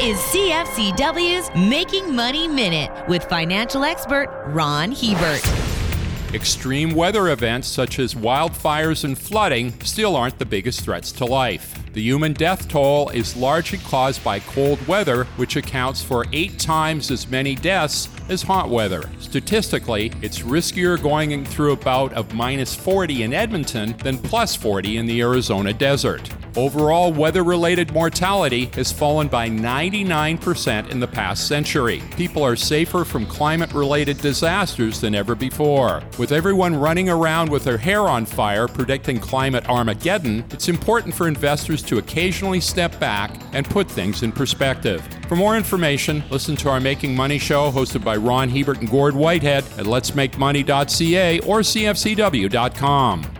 is CFCW's Making Money Minute with financial expert Ron Hebert. Extreme weather events such as wildfires and flooding still aren't the biggest threats to life. The human death toll is largely caused by cold weather, which accounts for eight times as many deaths as hot weather. Statistically, it's riskier going through a bout of minus 40 in Edmonton than plus 40 in the Arizona desert. Overall, weather related mortality has fallen by 99% in the past century. People are safer from climate related disasters than ever before. With everyone running around with their hair on fire predicting climate Armageddon, it's important for investors to occasionally step back and put things in perspective. For more information, listen to our Making Money show hosted by Ron Hebert and Gord Whitehead at letsmakemoney.ca or cfcw.com.